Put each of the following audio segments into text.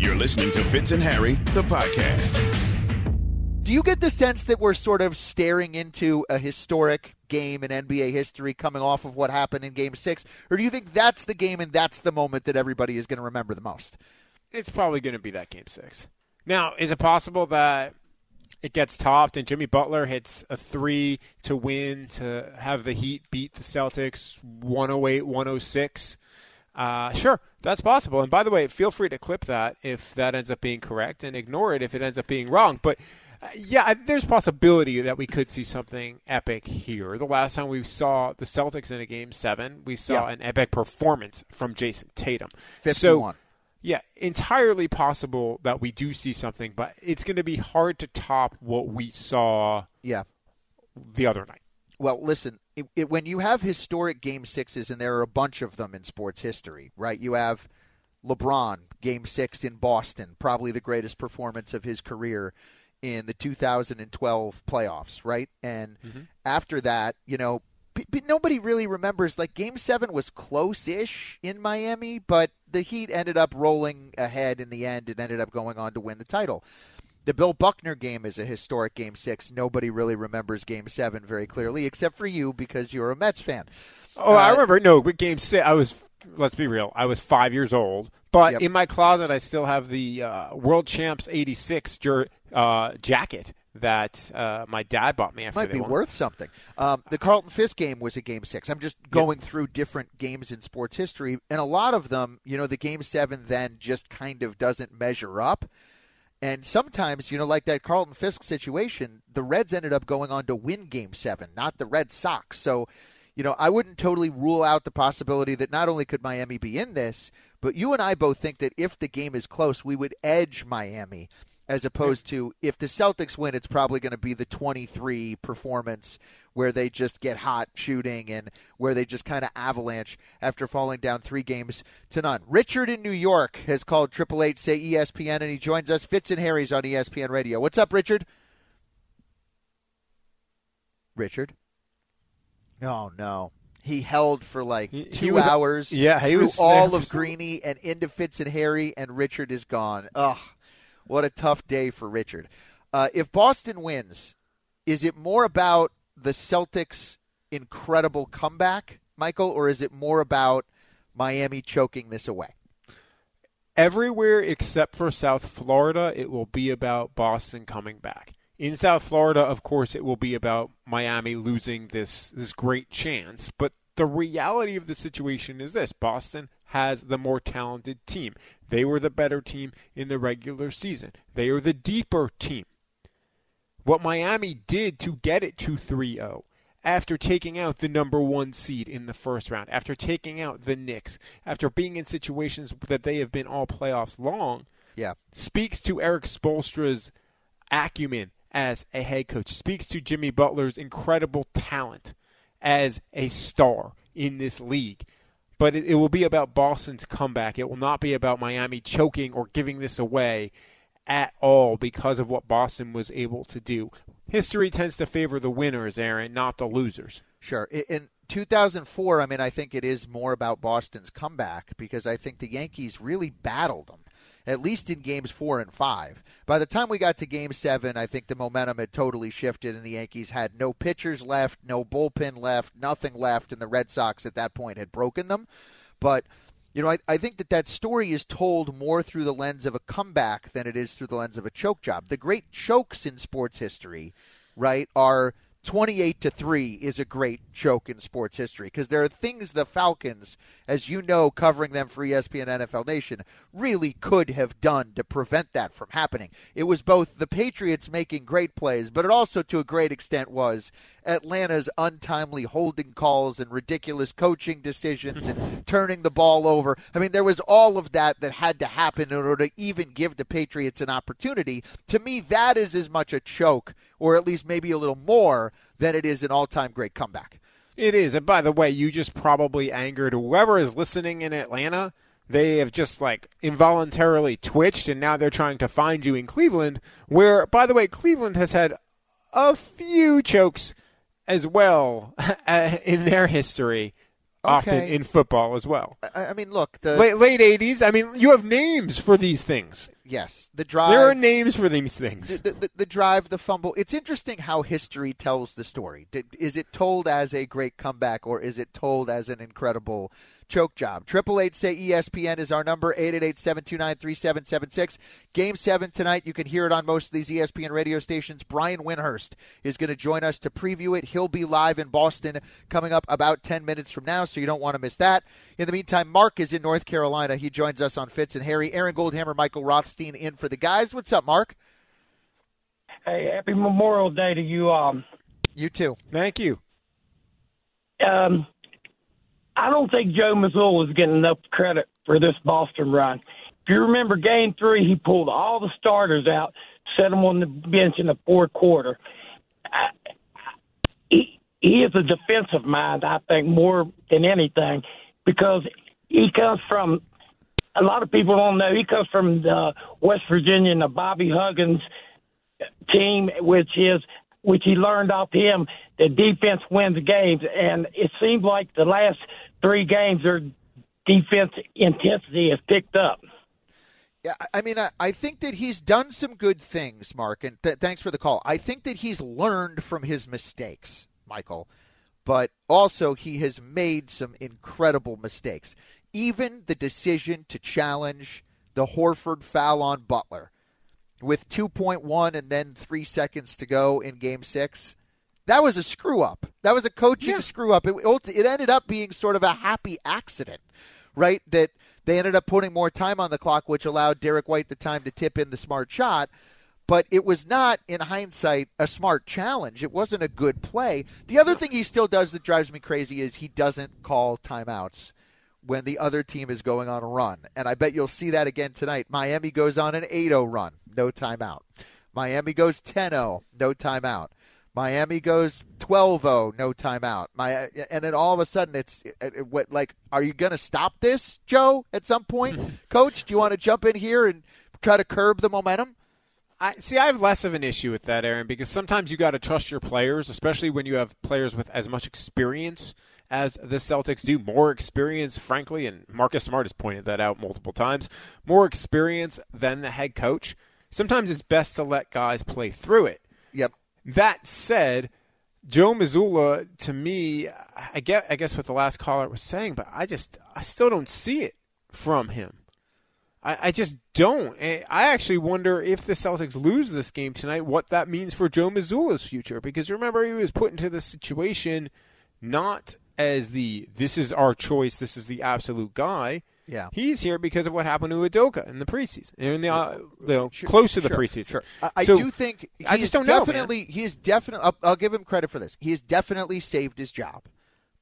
You're listening to Fitz and Harry, the podcast. Do you get the sense that we're sort of staring into a historic game in NBA history coming off of what happened in game six? Or do you think that's the game and that's the moment that everybody is going to remember the most? It's probably going to be that game six. Now, is it possible that it gets topped and Jimmy Butler hits a three to win to have the Heat beat the Celtics 108 106? Uh, sure, that's possible. And by the way, feel free to clip that if that ends up being correct and ignore it if it ends up being wrong. But uh, yeah, there's possibility that we could see something epic here. The last time we saw the Celtics in a game seven, we saw Yeah. an epic performance from Jayson Tatum. 51. So, yeah, entirely possible that we do see something, but it's going to be hard to top what we saw Yeah. the other night. Well, listen, it, it, when you have historic game sixes, and there are a bunch of them in sports history, right? You have LeBron, game six in Boston, probably the greatest performance of his career in the 2012 playoffs, right? And mm-hmm. after that, you know, p- p- nobody really remembers. Like, game seven was close ish in Miami, but the Heat ended up rolling ahead in the end and ended up going on to win the title. The Bill Buckner game is a historic game six. Nobody really remembers game seven very clearly, except for you because you're a Mets fan. Oh, I Uh, remember. No, with game six, I was. Let's be real. I was five years old, but Yep. in my closet, I still have the uh, World Champs '86 jer- uh, jacket that uh, my dad bought me after Might be won. worth something. Um, the Carlton Fisk game was a game six. I'm just going through different games in sports history, and a lot of them, you know, the game seven then just kind of doesn't measure up. And sometimes, you know, like that Carlton Fisk situation, the Reds ended up going on to win game seven, not the Red Sox. So, you know, I wouldn't totally rule out the possibility that not only could Miami be in this, but you and I both think that if the game is close, we would edge Miami as opposed to if the Celtics win, it's probably going to be the 23 performance where they just get hot shooting and where they just kind of avalanche after falling down three games to none. Richard in New York has called Triple Eight say ESPN and he joins us. Fitz and Harry's on ESPN Radio. What's up, Richard? Richard? Oh, no. He held for like He- he two was- hours. yeah, he was all of Greeny and into Fitz and Harry, and Richard is gone. Ugh, what a tough day for Richard. Uh, if Boston wins, is it more about the Celtics' incredible comeback, Michael, or is it more about Miami choking this away? Everywhere except for South Florida, it will be about Boston coming back. In South Florida, of course, it will be about Miami losing this this great chance. But the reality of the situation is this: Boston has the more talented team. They were the better team in the regular season. They are the deeper team. What Miami did to get it to 3-0 after taking out the number one seed in the first round, after taking out the Knicks, after being in situations that they have been all playoffs long, Yeah. speaks to Erik Spoelstra's acumen as a head coach, speaks to Jimmy Butler's incredible talent as a star in this league. But it, it will be about Boston's comeback. It will not be about Miami choking or giving this away at all because of what Boston was able to do. History tends to favor the winners, Aaron, not the losers. Sure. In 2004, I mean, I think it is more about Boston's comeback because I think the Yankees really battled them, at least in games four and five. By the time we got to game seven, I think the momentum had totally shifted, and the Yankees had no pitchers left, no bullpen left, nothing left, and the Red Sox at that point had broken them. But you know, I, I think that that story is told more through the lens of a comeback than it is through the lens of a choke job. The great chokes in sports history, right, are 28 to 3 is a great choke in sports history because there are things the Falcons, as you know, covering them for ESPN NFL Nation, really could have done to prevent that from happening. It was both the Patriots making great plays, but it also, to a great extent, was Atlanta's untimely holding calls and ridiculous coaching decisions and turning the ball over. I mean, there was all of that that had to happen in order to even give the Patriots an opportunity. To me, that is as much a choke, or at least maybe a little more, than it is an all time great comeback. It is. And by the way, you just probably angered whoever is listening in Atlanta. They have just like involuntarily twitched, and now they're trying to find you in Cleveland, where, by the way, Cleveland has had a few chokes as well uh, in their history. often Okay. in football as well. I, I mean, look, the Late late eighties. I mean, you have names for these things. yes, the drive. There are names for these things. the, the, the drive, the fumble. It's interesting how history tells the story. Is it told as a great comeback or is it told as an incredible choke job? Triple eight say ESPN is our number. 888-729-3776. Game seven tonight. You can hear it on most of these ESPN radio stations. Brian Windhorst is going to join us to preview it. He'll be live in Boston coming up about ten minutes from now, so you don't want to miss that. In the meantime, Mark is in North Carolina. He joins us on Fitz and Harry. Aaron Goldhammer, Michael Rothstein in for the guys. What's up, Mark? Hey, happy Memorial Day to you. Um, You too. Thank you. um, I don't think Joe Mazzulla is getting enough credit for this Boston run. If you remember Game Three, he pulled all the starters out, set them on the bench in the fourth quarter. I, he he is a defensive mind, I think, more than anything, because he comes from. A lot of people don't know he comes from the West Virginia and the Bobby Huggins team, which is which he learned off him that defense wins games, and it seems like the last three games their defense intensity has picked up. Yeah, I- mean, I, I think that he's done some good things, Mark, and th- thanks for the call. I think that he's learned from his mistakes, Michael, but also he has made some incredible mistakes. Even the decision to challenge the Horford foul on Butler with 2.1 and then three seconds to go in game six. That was a screw up. That was a coaching Yeah. screw up. It, it ended up being sort of a happy accident, right? That they ended up putting more time on the clock, which allowed Derrick White the time to tip in the smart shot. But it was not, in hindsight, a smart challenge. It wasn't a good play. The other thing he still does that drives me crazy is he doesn't call timeouts when the other team is going on a run. And I bet you'll see that again tonight. Miami goes on an 8 0 run, no timeout. Miami goes 10 0, no timeout. Miami goes 12 0, no timeout. My, and then all of a sudden, it's it, it, what like, are you going to stop this, Joe, at some point? Coach, do you want to jump in here and try to curb the momentum? I see. I have less of an issue with that, Aaron, because sometimes you got to trust your players, especially when you have players with as much experience as the Celtics do. More experience, frankly, and Marcus Smart has pointed that out multiple times. More experience than the head coach. Sometimes it's best to let guys play through it. Yep. That said, Joe Mazzulla, to me, I get, I guess what the last caller was saying, but I just, I still don't see it from him. I, I just don't. I actually wonder if the Celtics lose this game tonight, what that means for Joe Mazzulla's future. Because remember, he was put into this situation not as the this is our choice, this is the absolute guy. Yeah. He's here because of what happened to Udoka in the preseason, in the, uh, you know, close to the Sure, preseason. Sure. I, I do think I just don't know, definitely he is definitely. I'll, I'll give him credit for this. He has definitely saved his job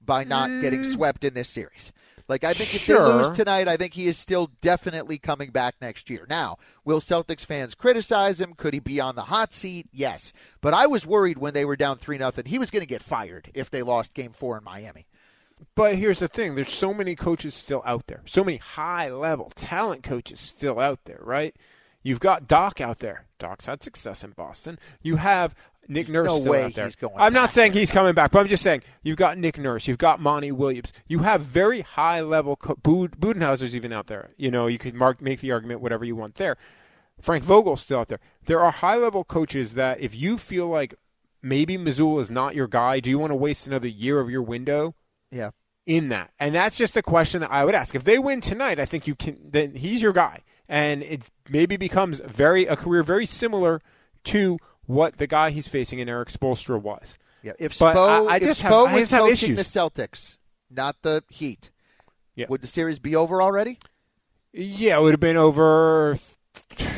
by not getting swept in this series. Like I think if they. Lose tonight, I think he is still definitely coming back next year. Now, will Celtics fans criticize him? Could he be on the hot seat? Yes, but I was worried when they were down three nothing. He was going to get fired if they lost Game Four in Miami. But here's the thing: there's so many coaches still out there, so many high-level talent coaches still out there, right? You've got Doc out there. Doc's had success in Boston. You have Nick Nurse no still way out there. he's going I'm not saying he's coming back, but I'm just saying you've got Nick Nurse, you've got Monty Williams, you have very high-level. Co- Bud- Budenholzer's even out there. You know, you could mark make the argument whatever you want there. Frank Vogel's still out there. There are high-level coaches that if you feel like maybe Mazzulla is not your guy, do you want to waste another year of your window? Yeah. in that. And that's just a question that I would ask. If they win tonight, I think you can then he's your guy. And it maybe becomes very a career very similar to what the guy he's facing in Erik Spoelstra was. Yeah, if But Spo, I- I if Spo have- I was just have coaching issues. the Celtics, not the Heat, Yeah. would the series be over already? Yeah, it would have been over th-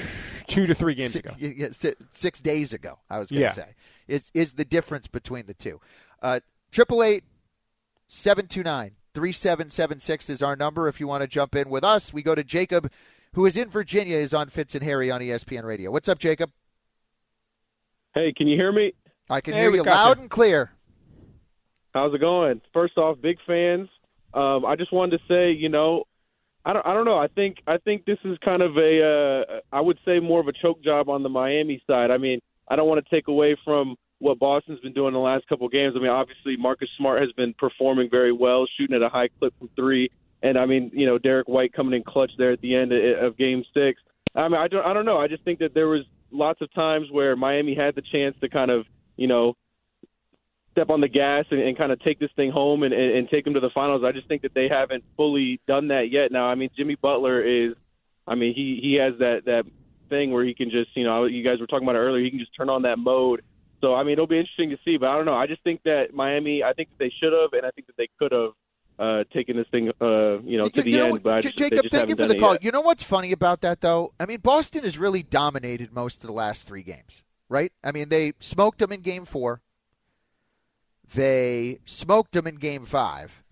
two to three games Si- ago. y- y- si- six days ago. I was going to Yeah. say is is the difference between the two. Uh, Triple eight seven two nine three seven seven six is our number. If you want to jump in with us, we go to Jacob, who is in Virginia, is on Fitz and Harry on ESPN Radio. What's up, Jacob? Hey, can you hear me? I can Hey, hear you loud you. and clear. How's it going? First off, big fans. Um, I just wanted to say, you know, I don't, I don't know. I think, I think this is kind of a, uh, I would say more of a choke job on the Miami side. I mean, I don't want to take away from what Boston's been doing the last couple of games. I mean, obviously Marcus Smart has been performing very well, shooting at a high clip from three, and I mean, you know, Derrick White coming in clutch there at the end of Game Six. I mean, I don't, I don't know. I just think that there was lots of times where Miami had the chance to kind of, you know, step on the gas and, and kind of take this thing home and, and, and take them to the finals. I just think that they haven't fully done that yet. Now, I mean, Jimmy Butler is, I mean, he he has that that thing where he can just, you know, you guys were talking about it earlier. He can just turn on that mode. So, I mean, it'll be interesting to see. But I don't know. I just think that Miami, I think that they should have, and I think that they could have uh, taking this thing, uh, you know, to you, the you end. But just, Jacob, thank you for the call. Yet. You know what's funny about that, though? I mean, Boston has really dominated most of the last three games, right? I mean, they smoked them in Game Four. They smoked them in Game Five,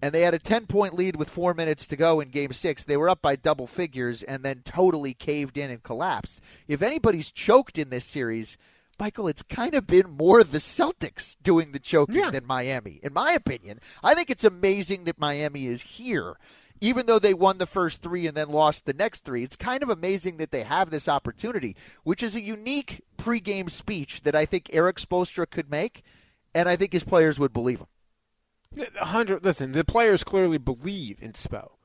and they had a ten-point lead with four minutes to go in Game Six. They were up by double figures, and then totally caved in and collapsed. If anybody's choked in this series Michael, it's kind of been more the Celtics doing the choking yeah. than Miami, in my opinion. I think it's amazing that Miami is here. Even though they won the first three and then lost the next three, it's kind of amazing that they have this opportunity, which is a unique pregame speech that I think Erik Spoelstra could make, and I think his players would believe him. Hundred. Listen, the players clearly believe in Spo.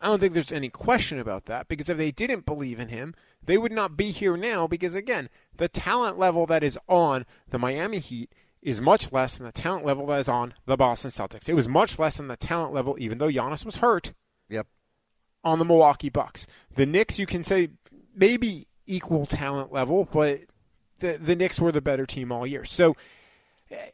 I don't think there's any question about that because if they didn't believe in him, they would not be here now because, again, the talent level that is on the Miami Heat is much less than the talent level that is on the Boston Celtics. It was much less than the talent level, even though Giannis was hurt. Yep. On the Milwaukee Bucks. The Knicks, you can say maybe equal talent level, but the the Knicks were the better team all year. So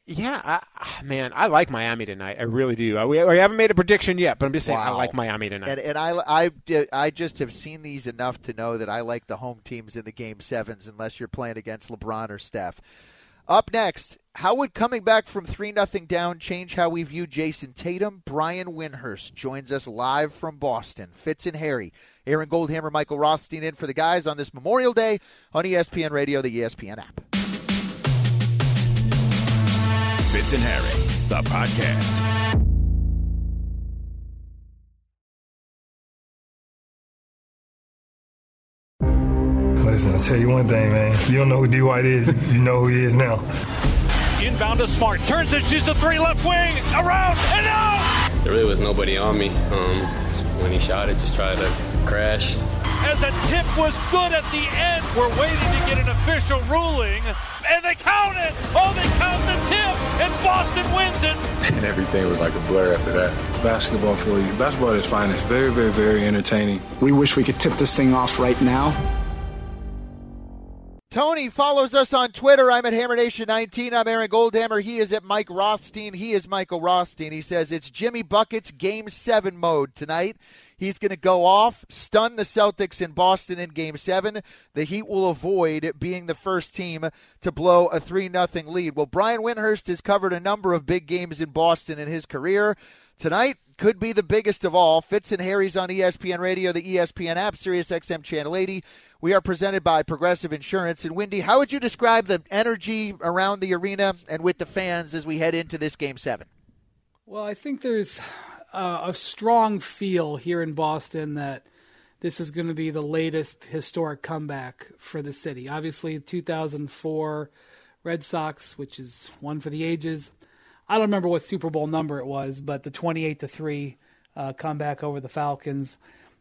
yeah, I, ah, man, I like Miami tonight. I really do. I, we, we, haven't made a prediction yet, but I'm just saying wow. I like Miami tonight. And, and I, I, I just have seen these enough to know that I like the home teams in the game sevens, unless you're playing against LeBron or Steph. Up next, how would coming back from 3 nothing down change how we view Jayson Tatum? Brian Windhorst joins us live from Boston. Fitz and Harry. Aaron Goldhammer, Michael Rothstein in for the guys on this Memorial Day on ESPN Radio, the ESPN app. Fitz and Harry, the podcast. Listen, I'll tell you one thing, man. You don't know who D White is, you know who he is now. Inbound to Smart. Turns it, shoots the three left wing. Around and out! There really was nobody on me. Um, when he shot it, just tried to crash as a tip was good at the end. We're waiting to get an official ruling, and they count it. Oh, they count the tip, and Boston wins it. And everything was like a blur after that. Basketball for you. Basketball is fine. It's very, very, very entertaining. We wish we could tip this thing off right now. Tony follows us on Twitter. I'm at HammerNation19. I'm Aaron Goldhammer. He is at Mike Rothstein. He is Michael Rothstein. He says it's Jimmy Buckets Game 7 mode tonight. He's going to go off, stun the Celtics in Boston in game seven. The Heat will avoid being the first team to blow a 3 0 lead. Well, Brian Windhorst has covered a number of big games in Boston in his career. Tonight could be the biggest of all. Fitz and Harry's on ESPN Radio, the ESPN app, Sirius XM Channel 80. We are presented by Progressive Insurance. And Windy, how would you describe the energy around the arena and with the fans as we head into this game seven? Well, I think there's uh, a strong feel here in Boston that this is going to be the latest historic comeback for the city. Obviously, 2004 Red Sox, which is one for the ages. I don't remember what Super Bowl number it was, but the 28 to three uh, comeback over the Falcons,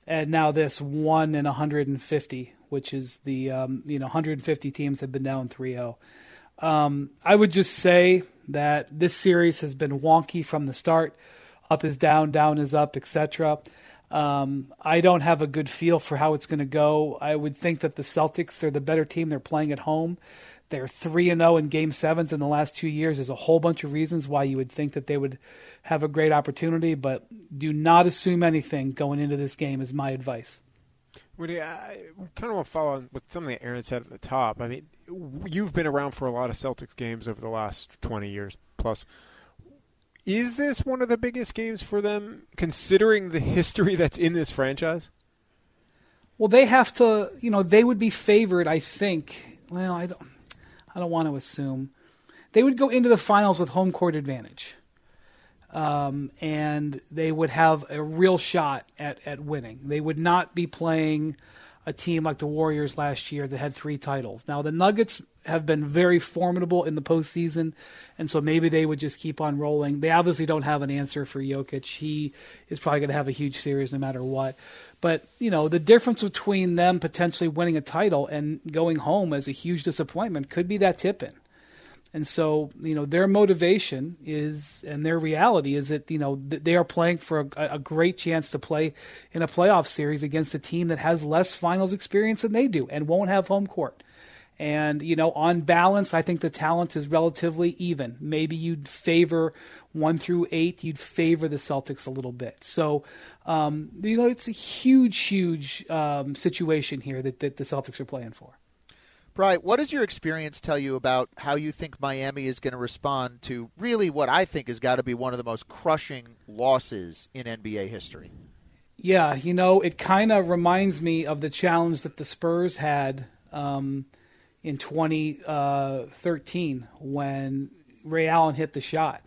and now this one in 150, which is the um, you know 150 teams have been down 3-0. Um, I would just say that this series has been wonky from the start up is down, down is up, etc. Um, I don't have a good feel for how it's going to go. I would think that the Celtics, they're the better team. They're playing at home. They're 3 and 0 in game sevens in the last two years. There's a whole bunch of reasons why you would think that they would have a great opportunity, but do not assume anything going into this game, is my advice. Woody, I kind of want to follow on what something that Aaron said at the top. I mean, you've been around for a lot of Celtics games over the last 20 years plus. Is this one of the biggest games for them, considering the history that's in this franchise? Well, they have to. You know, they would be favored. I think. Well, I don't. I don't want to assume they would go into the finals with home court advantage, um, and they would have a real shot at at winning. They would not be playing a team like the Warriors last year that had three titles. Now the Nuggets have been very formidable in the postseason, and so maybe they would just keep on rolling. They obviously don't have an answer for Jokic. He is probably going to have a huge series no matter what. But you know the difference between them potentially winning a title and going home as a huge disappointment could be that tip in. And so, you know, their motivation is, and their reality is that, you know, they are playing for a, a, great chance to play in a playoff series against a team that has less finals experience than they do and won't have home court. And, you know, on balance, I think the talent is relatively even. Maybe you'd favor one through eight, you'd favor the Celtics a little bit. So, um, you know, it's a huge, huge um, situation here that, that the Celtics are playing for. Bry, what does your experience tell you about how you think Miami is going to respond to really what I think has got to be one of the most crushing losses in NBA history? Yeah, you know, it kind of reminds me of the challenge that the Spurs had um, in 2013 when Ray Allen hit the shot.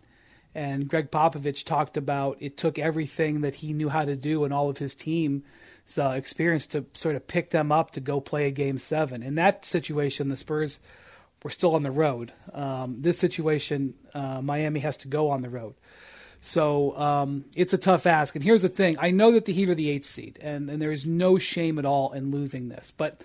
And Gregg Popovich talked about it took everything that he knew how to do and all of his team's – uh, experience to sort of pick them up to go play a game seven. In that situation, the Spurs were still on the road. Um, this situation, uh, Miami has to go on the road. So um, it's a tough ask. And here's the thing I know that the Heat are the eighth seed, and, and there is no shame at all in losing this. But,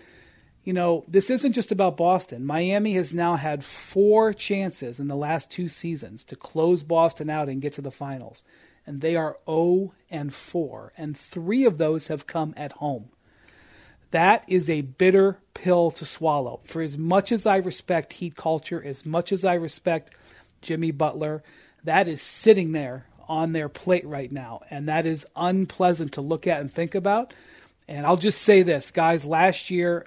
you know, this isn't just about Boston. Miami has now had four chances in the last two seasons to close Boston out and get to the finals and they are 0 and 4, and three of those have come at home. That is a bitter pill to swallow. For as much as I respect Heat culture, as much as I respect Jimmy Butler, that is sitting there on their plate right now, and that is unpleasant to look at and think about. And I'll just say this, guys, last year,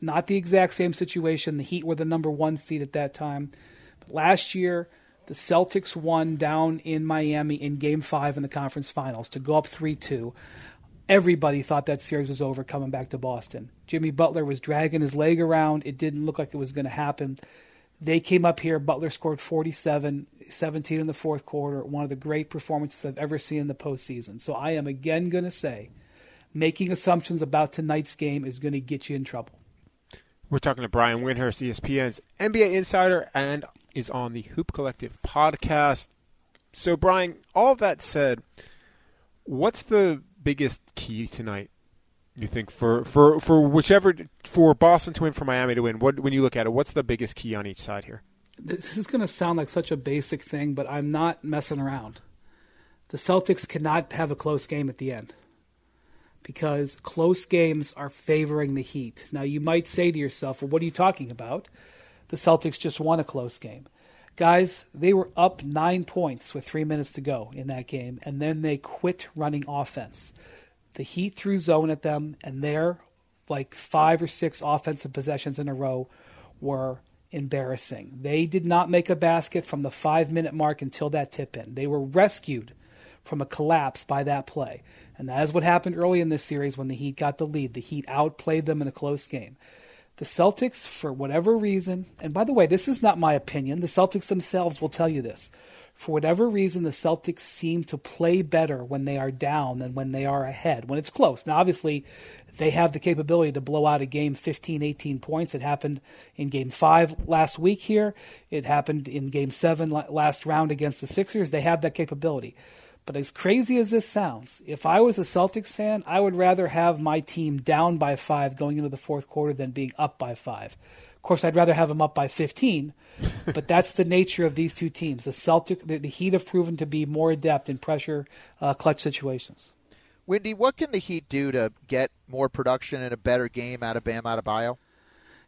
not the exact same situation. The Heat were the number one seed at that time. But last year, the Celtics won down in Miami in game five in the conference finals to go up 3 2. Everybody thought that series was over coming back to Boston. Jimmy Butler was dragging his leg around. It didn't look like it was going to happen. They came up here. Butler scored 47, 17 in the fourth quarter. One of the great performances I've ever seen in the postseason. So I am again going to say making assumptions about tonight's game is going to get you in trouble. We're talking to Brian Windhorst, ESPN's NBA insider, and is on the Hoop Collective podcast. So, Brian, all that said, what's the biggest key tonight? You think for for for whichever for Boston to win, for Miami to win? What when you look at it, what's the biggest key on each side here? This is going to sound like such a basic thing, but I'm not messing around. The Celtics cannot have a close game at the end because close games are favoring the Heat. Now, you might say to yourself, well, what are you talking about? The Celtics just won a close game. Guys, they were up nine points with three minutes to go in that game, and then they quit running offense. The Heat threw zone at them, and their like five or six offensive possessions in a row were embarrassing. They did not make a basket from the five minute mark until that tip in. They were rescued from a collapse by that play. And that is what happened early in this series when the Heat got the lead. The Heat outplayed them in a close game. The Celtics, for whatever reason, and by the way, this is not my opinion, the Celtics themselves will tell you this. For whatever reason, the Celtics seem to play better when they are down than when they are ahead, when it's close. Now, obviously, they have the capability to blow out a game 15, 18 points. It happened in game five last week here. It happened in game seven last round against the Sixers. They have that capability. But as crazy as this sounds, if I was a Celtics fan, I would rather have my team down by five going into the fourth quarter than being up by five. Of course, I'd rather have them up by 15, but that's the nature of these two teams. The Celtic, the, the Heat have proven to be more adept in pressure uh, clutch situations. Windy, what can the Heat do to get more production and a better game out of Bam Adebayo?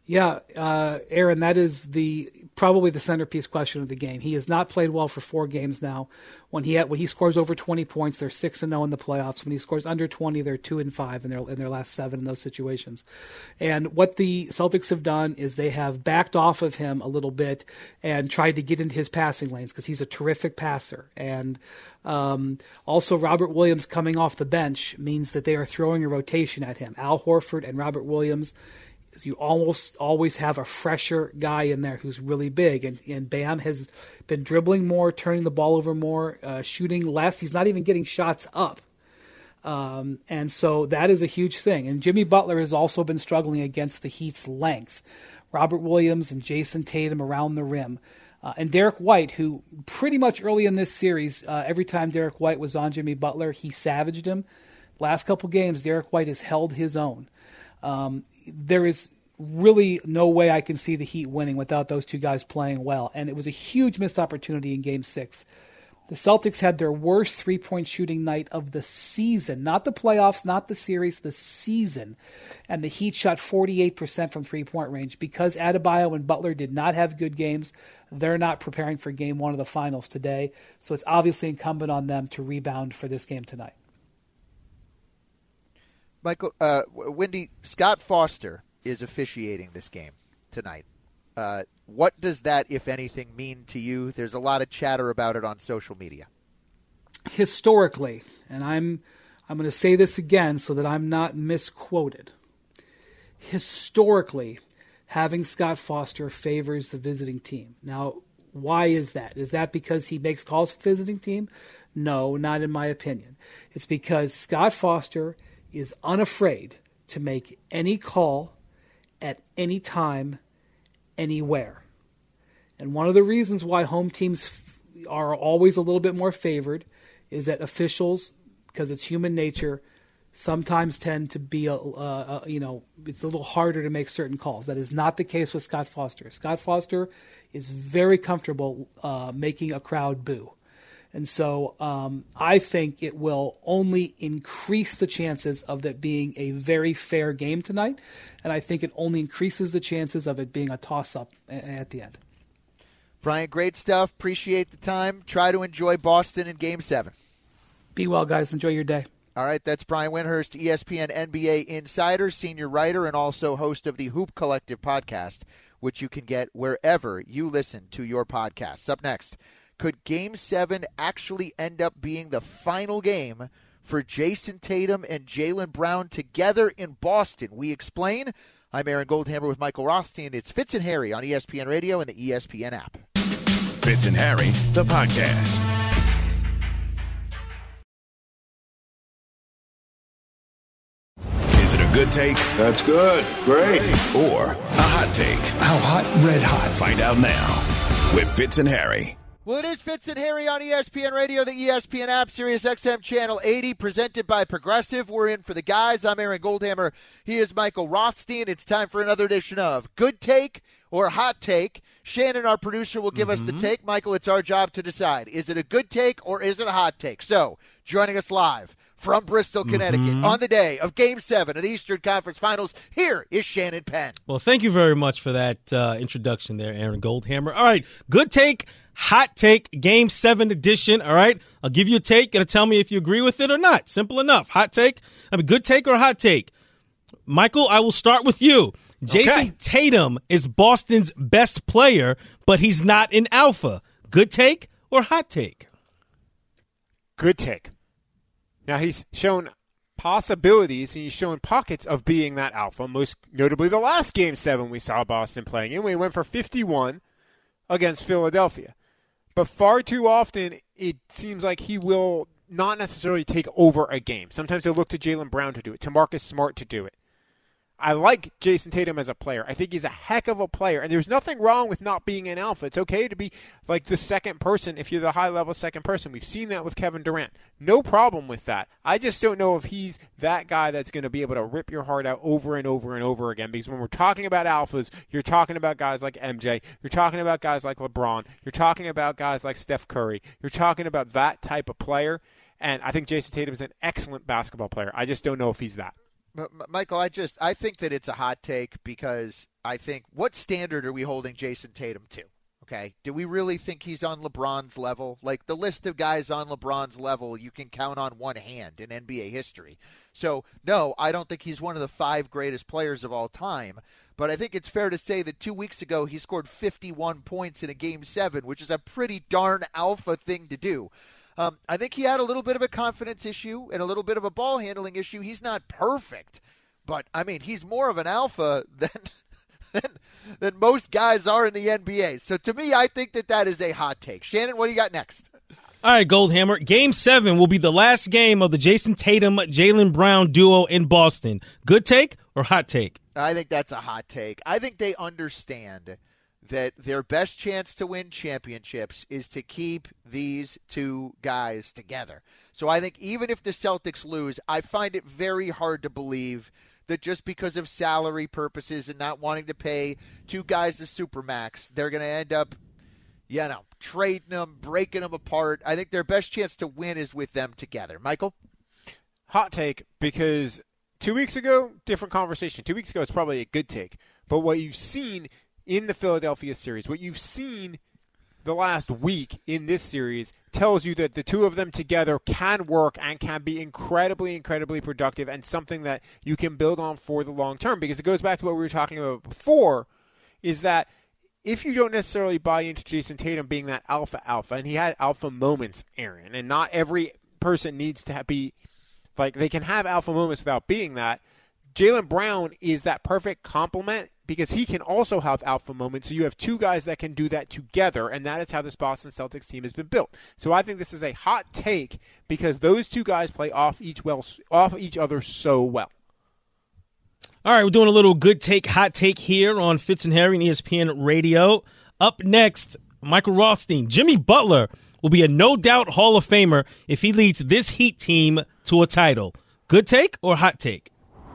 Yeah, uh, Aaron, that is the probably the centerpiece question of the game. He has not played well for four games now. When he had, when he scores over twenty points, they're six and zero oh in the playoffs. When he scores under twenty, they're two and five in their in their last seven in those situations. And what the Celtics have done is they have backed off of him a little bit and tried to get into his passing lanes because he's a terrific passer. And um, also, Robert Williams coming off the bench means that they are throwing a rotation at him. Al Horford and Robert Williams you almost always have a fresher guy in there who's really big. And, and Bam has been dribbling more, turning the ball over more, uh, shooting less. He's not even getting shots up. Um, and so that is a huge thing. And Jimmy Butler has also been struggling against the Heat's length. Robert Williams and Jayson Tatum around the rim. Uh, and Derrick White, who pretty much early in this series, uh, every time Derrick White was on Jimmy Butler, he savaged him. Last couple games, Derrick White has held his own. Um, there is really no way I can see the Heat winning without those two guys playing well. And it was a huge missed opportunity in game six. The Celtics had their worst three point shooting night of the season, not the playoffs, not the series, the season. And the Heat shot 48% from three point range. Because Adebayo and Butler did not have good games, they're not preparing for game one of the finals today. So it's obviously incumbent on them to rebound for this game tonight. Michael, uh, Windy, Scott Foster is officiating this game tonight. Uh, what does that, if anything, mean to you? There's a lot of chatter about it on social media. Historically, and I'm I'm going to say this again so that I'm not misquoted. Historically, having Scott Foster favors the visiting team. Now, why is that? Is that because he makes calls for the visiting team? No, not in my opinion. It's because Scott Foster is unafraid to make any call at any time, anywhere. And one of the reasons why home teams f- are always a little bit more favored is that officials, because it's human nature, sometimes tend to be a, uh, you know it's a little harder to make certain calls. That is not the case with Scott Foster. Scott Foster is very comfortable uh, making a crowd boo. And so um, I think it will only increase the chances of that being a very fair game tonight. And I think it only increases the chances of it being a toss up at the end. Brian, great stuff. Appreciate the time. Try to enjoy Boston in game seven. Be well, guys. Enjoy your day. All right, that's Brian Windhorst, ESPN NBA insider, senior writer, and also host of the Hoop Collective podcast, which you can get wherever you listen to your podcasts. Up next, could Game 7 actually end up being the final game for Jayson Tatum and Jaylen Brown together in Boston? We explain. I'm Aaron Goldhammer with Michael Rothstein. It's Fitz and Harry on ESPN Radio and the ESPN app. Fitz and Harry, the podcast. Is it a good take? That's good. Great. Or a hot take? How hot? Red hot. Find out now with Fitz and Harry. Well, it is Fitz and Harry on ESPN Radio, the ESPN app, Sirius XM Channel 80, presented by Progressive. We're in for the guys. I'm Aaron Goldhammer. He is Michael Rothstein. It's time for another edition of Good Take or Hot Take. Shannon, our producer, will give mm-hmm. us the mm-hmm. take. Michael, it's our job to decide. Is it a good take or is it a hot take? So, joining us live from Bristol, Connecticut, mm-hmm. on the day of Game 7 of the Eastern Conference Finals, here is Shannon Penn. Well, thank you very much for that uh, introduction there, Aaron Goldhammer. All right, good take hot take game seven edition. All right. I'll give you a take. Gonna tell me if you agree with it or not. Simple enough. Hot take. I mean, good take or hot take. Michael, I will start with you. Jayson okay. Tatum is Boston's best player, but he's not an alpha. Good take or hot take? Good take. Now he's shown possibilities and he's shown pockets of being that alpha, most notably the last game seven we saw Boston playing in. We went for 51 against Philadelphia. But far too often, it seems like he will not necessarily take over a game. Sometimes he'll look to Jaylen Brown to do it, to Marcus Smart to do it. I like Jayson Tatum as a player. I think he's a heck of a player, and there's nothing wrong with not being an alpha. It's okay to be like the second person if you're the high level second person. We've seen that with Kevin Durant. No problem with that. I just don't know if he's that guy that's going to be able to rip your heart out over and over and over again. Because when we're talking about alphas, you're talking about guys like MJ, you're talking about guys like LeBron, you're talking about guys like Steph Curry, you're talking about that type of player. And I think Jayson Tatum is an excellent basketball player. I just don't know if he's that. Michael, I just I think that it's a hot take because I think what standard are we holding Jayson Tatum to? Okay, do we really think he's on LeBron's level? Like the list of guys on LeBron's level, you can count on one hand in NBA history. So no, I don't think he's one of the five greatest players of all time. But I think it's fair to say that two weeks ago he scored 51 points in a game seven, which is a pretty darn alpha thing to do. Um, I think he had a little bit of a confidence issue and a little bit of a ball handling issue. He's not perfect, but I mean, he's more of an alpha than than, than most guys are in the NBA. So to me, I think that that is a hot take. Shannon, what do you got next? All right, Goldhammer. Game seven will be the last game of the Jayson Tatum Jaylen Brown duo in Boston. Good take or hot take? I think that's a hot take. I think they understand that their best chance to win championships is to keep these two guys together. So I think even if the Celtics lose, I find it very hard to believe that just because of salary purposes and not wanting to pay two guys the supermax, they're going to end up, you know, trading them, breaking them apart. I think their best chance to win is with them together. Michael? Hot take because two weeks ago, different conversation. Two weeks ago, it's probably a good take. But what you've seen in the Philadelphia series, what you've seen the last week in this series tells you that the two of them together can work and can be incredibly, incredibly productive and something that you can build on for the long term. Because it goes back to what we were talking about before, is that if you don't necessarily buy into Jayson Tatum being that alpha alpha, and he had alpha moments, Aaron, and not every person needs to be like they can have alpha moments without being that. Jaylen Brown is that perfect complement because he can also have alpha moments. So you have two guys that can do that together, and that is how this Boston Celtics team has been built. So I think this is a hot take because those two guys play off each well off each other so well. All right, we're doing a little good take, hot take here on Fitz and Harry and ESPN Radio. Up next, Michael Rothstein. Jimmy Butler will be a no doubt Hall of Famer if he leads this Heat team to a title. Good take or hot take?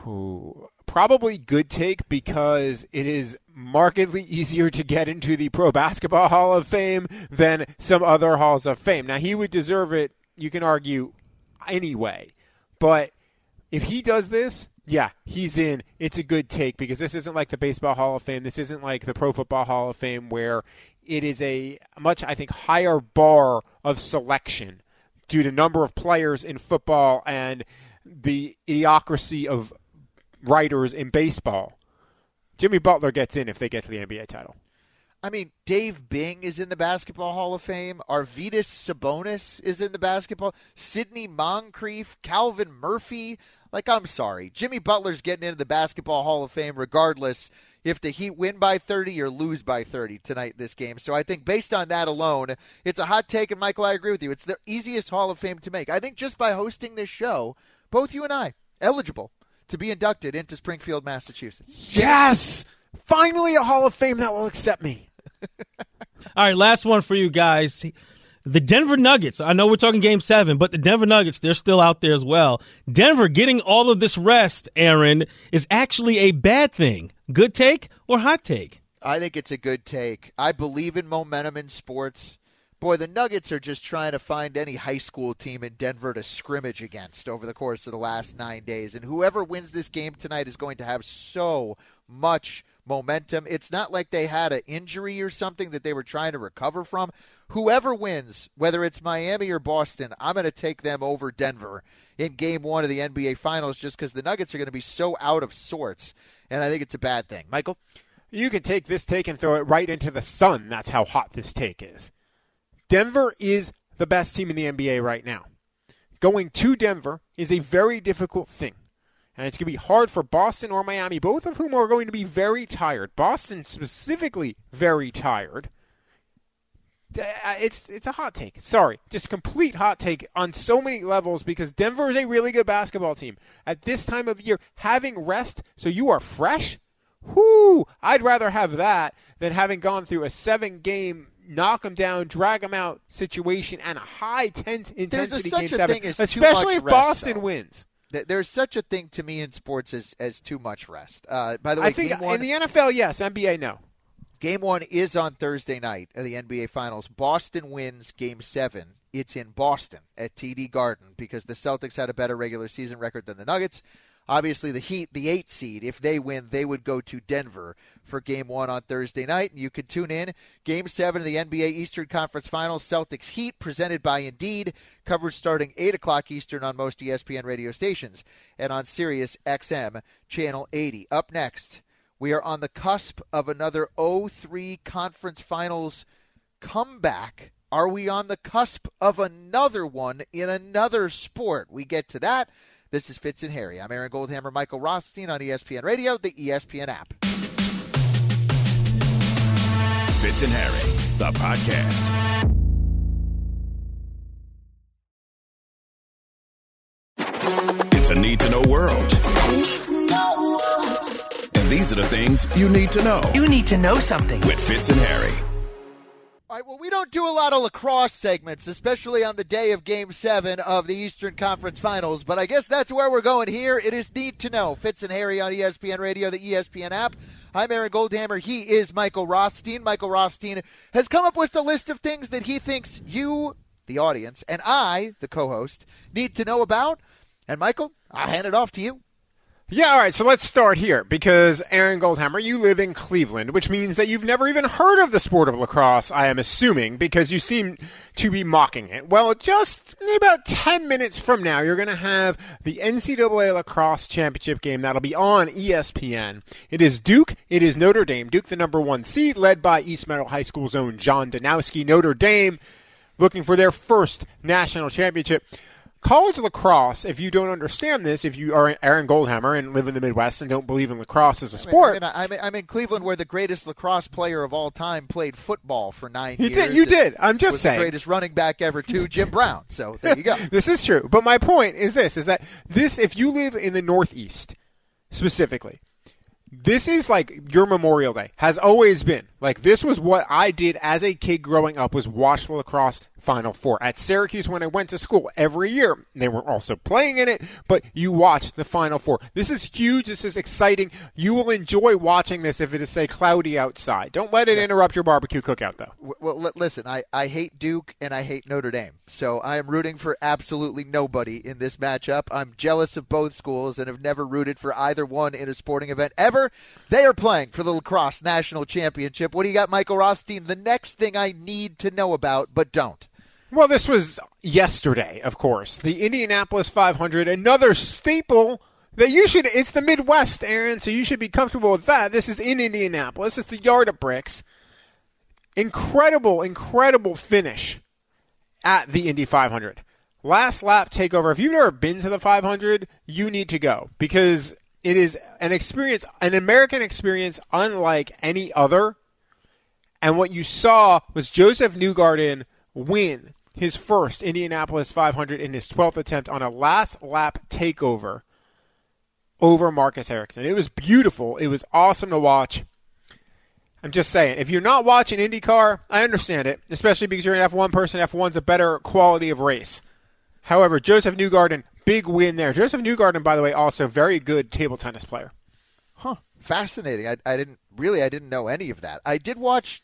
Ooh, probably good take because it is markedly easier to get into the Pro Basketball Hall of Fame than some other halls of fame. Now, he would deserve it, you can argue, anyway. But if he does this, yeah, he's in. It's a good take because this isn't like the Baseball Hall of Fame. This isn't like the Pro Football Hall of Fame where it is a much, I think, higher bar of selection due to number of players in football and the idiocracy of writers in baseball. Jimmy Butler gets in if they get to the NBA title. I mean, Dave Bing is in the Basketball Hall of Fame. Arvydas Sabonis is in the basketball. Sidney Moncrief, Calvin Murphy. Like, I'm sorry. Jimmy Butler's getting into the Basketball Hall of Fame regardless if the Heat win by 30 or lose by 30 tonight this game. So I think based on that alone, it's a hot take. And Michael, I agree with you. It's the easiest Hall of Fame to make. I think just by hosting this show, both you and I eligible to be inducted into Springfield, Massachusetts. Yes! Finally, a Hall of Fame that will accept me. All right, last one for you guys. The Denver Nuggets. I know we're talking game seven, but the Denver Nuggets, they're still out there as well. Denver getting all of this rest, Aaron, is actually a bad thing. Good take or hot take? I think it's a good take. I believe in momentum in sports. Boy, the Nuggets are just trying to find any high school team in Denver to scrimmage against over the course of the last nine days. And whoever wins this game tonight is going to have so much momentum. It's not like they had an injury or something that they were trying to recover from. Whoever wins, whether it's Miami or Boston, I'm going to take them over Denver in game one of the NBA Finals just because the Nuggets are going to be so out of sorts. And I think it's a bad thing. Michael? You can take this take and throw it right into the sun. That's how hot this take is. Denver is the best team in the NBA right now. Going to Denver is a very difficult thing. And it's going to be hard for Boston or Miami, both of whom are going to be very tired. Boston specifically very tired. Uh, it's it's a hot take. Sorry, just complete hot take on so many levels because Denver is a really good basketball team. At this time of year, having rest so you are fresh, whoo! I'd rather have that than having gone through a seven-game knock them down, drag them out situation and a high tense intensity game seven, especially if rest, Boston though. wins. There's such a thing to me in sports as as too much rest. Uh, by the way, I think one, in the NFL, yes. NBA, no. Game one is on Thursday night of the NBA Finals. Boston wins Game seven. It's in Boston at TD Garden because the Celtics had a better regular season record than the Nuggets. Obviously, the Heat, the eight seed, if they win, they would go to Denver for game one on Thursday night. And you can tune in. Game seven of the NBA Eastern Conference Finals, Celtics Heat, presented by Indeed. Coverage starting 8 o'clock Eastern on most ESPN radio stations and on Sirius XM, Channel 80. Up next, we are on the cusp of another 0 3 Conference Finals comeback. Are we on the cusp of another one in another sport? We get to that. This is Fitz and Harry. I'm Aaron Goldhammer, Michael Rothstein on ESPN Radio, the ESPN app. Fitz and Harry, the podcast. It's a need to know world. And these are the things you need to know. You need to know something. With Fitz and Harry. All right, well, we don't do a lot of lacrosse segments, especially on the day of Game 7 of the Eastern Conference Finals, but I guess that's where we're going here. It is Need to Know. Fitz and Harry on ESPN Radio, the ESPN app. I'm Aaron Goldhammer. He is Michael Rothstein. Michael Rothstein has come up with a list of things that he thinks you, the audience, and I, the co host, need to know about. And Michael, I'll hand it off to you. Yeah, all right, so let's start here because Aaron Goldhammer, you live in Cleveland, which means that you've never even heard of the sport of lacrosse, I am assuming, because you seem to be mocking it. Well, just about 10 minutes from now, you're going to have the NCAA Lacrosse Championship game that'll be on ESPN. It is Duke, it is Notre Dame. Duke, the number one seed, led by East Meadow High School's own John Danowski. Notre Dame looking for their first national championship college lacrosse, if you don't understand this, if you are Aaron Goldhammer and live in the Midwest and don't believe in lacrosse as a sport, I mean, I mean, I'm in Cleveland, where the greatest lacrosse player of all time played football for nine you years. Did, you did. I'm just saying. The greatest running back ever, too, Jim Brown. So there you go. this is true. But my point is this: is that this, if you live in the Northeast, specifically, this is like your Memorial Day has always been. Like this was what I did as a kid growing up was watch the lacrosse Final Four. At Syracuse, when I went to school every year, they were also playing in it, but you watch the Final Four. This is huge. This is exciting. You will enjoy watching this if it is, say, cloudy outside. Don't let it interrupt your barbecue cookout, though. Well, l- listen, I, I hate Duke and I hate Notre Dame. So I am rooting for absolutely nobody in this matchup. I'm jealous of both schools and have never rooted for either one in a sporting event ever. They are playing for the lacrosse national championship. What do you got, Michael Rothstein? The next thing I need to know about, but don't. Well, this was yesterday, of course. The Indianapolis 500, another staple that you should. It's the Midwest, Aaron, so you should be comfortable with that. This is in Indianapolis. It's the Yard of Bricks. Incredible, incredible finish at the Indy 500. Last lap takeover. If you've never been to the 500, you need to go because it is an experience, an American experience unlike any other. And what you saw was Josef Newgarden win his first Indianapolis 500 in his 12th attempt on a last lap takeover over Marcus Ericsson. It was beautiful. It was awesome to watch. I'm just saying, if you're not watching IndyCar, I understand it, especially because you're an F1 person. F1's a better quality of race. However, Josef Newgarden, big win there. Josef Newgarden, by the way, also very good table tennis player. Huh. Fascinating. I, I didn't really I didn't know any of that. I did watch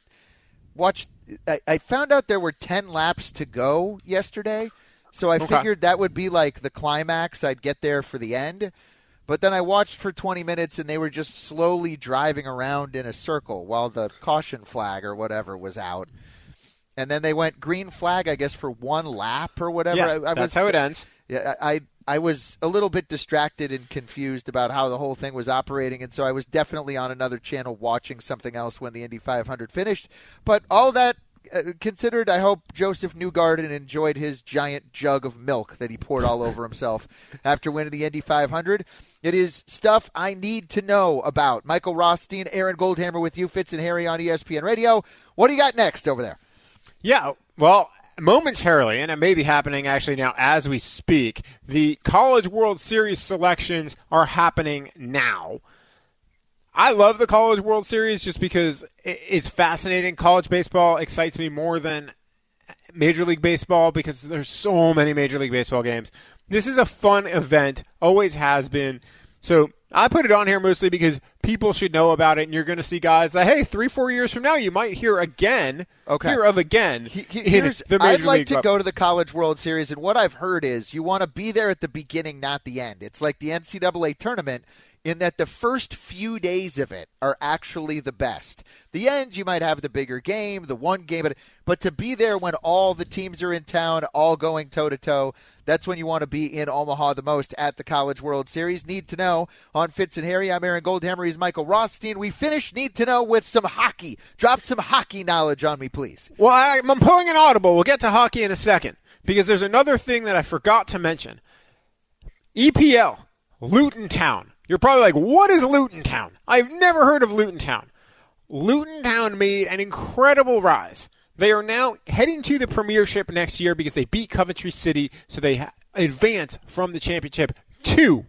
watch. I, I found out there were ten laps to go yesterday, so I Okay. figured that would be like the climax. I'd get there for the end. But then I watched for 20 minutes and they were just slowly driving around in a circle while the caution flag or whatever was out. And then they went green flag, I guess, for one lap or whatever. Yeah, I, I that's was, how it ends. Yeah, I, I I was a little bit distracted and confused about how the whole thing was operating, and so I was definitely on another channel watching something else when the Indy 500 finished. But all that uh, considered, I hope Josef Newgarden enjoyed his giant jug of milk that he poured all over himself after winning the Indy 500. It is stuff I need to know about. Michael Rothstein, Aaron Goldhammer with you, Fitz and Harry on ESPN Radio. What do you got next over there? Yeah, well, momentarily, and it may be happening actually now as we speak, the College World Series selections are happening now. I love the College World Series just because it's fascinating. College baseball excites me more than Major League Baseball because there's so many Major League Baseball games. This is a fun event, always has been. So I put it on here mostly because people should know about it, and you're going to see guys that hey, three, four years from now, you might hear again, Okay. hear of again. He- in Here's, the Major I'd like League to level. go to the College World Series, and what I've heard is you want to be there at the beginning, not the end. It's like the NCAA tournament in that the first few days of it are actually the best. The end, you might have the bigger game, the one game, but, but to be there when all the teams are in town, all going toe to toe, that's when you want to be in Omaha the most at the College World Series. Need to know on Fitz and Harry. I'm Aaron Goldhammer. He's Michael Rothstein. We finish Need to Know with some hockey. Drop some hockey knowledge on me, please. Well, I'm pulling an audible. We'll get to hockey in a second because there's another thing that I forgot to mention. EPL, Luton Town. You're probably like, what is Luton Town? I've never heard of Luton Town. Luton Town made an incredible rise. They are now heading to the Premiership next year because they beat Coventry City, so they advance from the championship to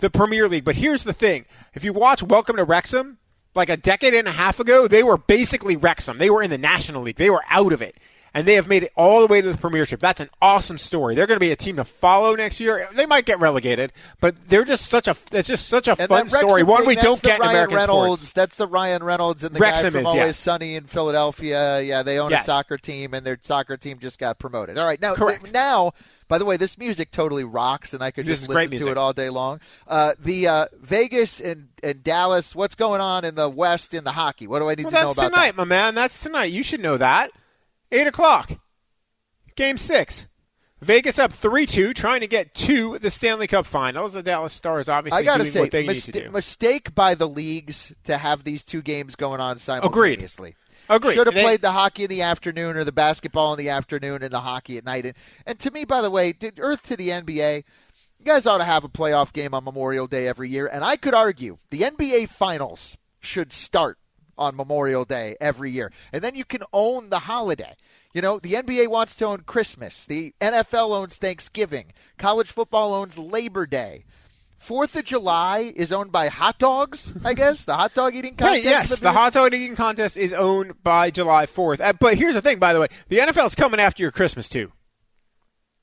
the Premier League. But here's the thing: if you watch Welcome to Wrexham, like a decade and a half ago, they were basically Wrexham. They were in the National League. They were out of it and they have made it all the way to the Premiership. That's an awesome story. They're going to be a team to follow next year. They might get relegated, but they're just such a it's just such a and fun story. One we don't get Ryan in American Reynolds, sports. That's the Ryan Reynolds and the Wrexham guy from is, Always yeah. Sunny in Philadelphia. Yeah, they own Yes. a soccer team, and their soccer team just got promoted. All right, now Correct. now. By the way, this music totally rocks, and I could This just listen to it all day long. Uh, the uh, Vegas and, and Dallas. What's going on in the West in the hockey? What do I need Well, to know that's about tonight, that? my man. That's tonight. You should know that. Eight o'clock. Game six. Vegas up three two, trying to get to the Stanley Cup Finals. The Dallas Stars obviously I gotta doing say, what they mista- need to do. mistake by the leagues to have these two games going on simultaneously. Agreed. Should have They- played the hockey in the afternoon or the basketball in the afternoon and the hockey at night. And, and to me, by the way, did Earth to the NBA, you guys ought to have a playoff game on Memorial Day every year. And I could argue the NBA Finals should start on Memorial Day every year. And then you can own the holiday. You know, the NBA wants to own Christmas. The NFL owns Thanksgiving. College football owns Labor Day. Fourth of July is owned by hot dogs, I guess. The hot dog eating Hey, contest. yes, the hot dog eating contest is owned by July 4th. Uh, but here's the thing, by the way, the NFL's coming after your Christmas too.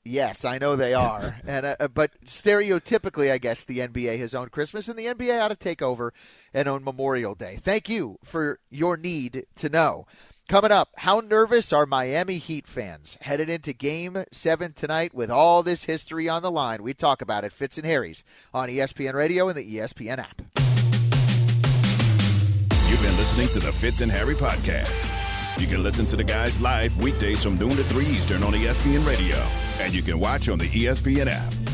Yes, I know they are, and uh, but stereotypically, I guess the NBA has owned Christmas, and the NBA ought to take over and own Memorial Day. Thank you for your need to know. Coming up, how nervous are Miami Heat fans headed into Game Seven tonight with all this history on the line? We talk about it. Fitz and Harry's on ESPN Radio and the ESPN app. You've been listening to the Fitz and Harry podcast. You can listen to the guys live weekdays from noon to 3 Eastern on ESPN Radio. And you can watch on the ESPN app.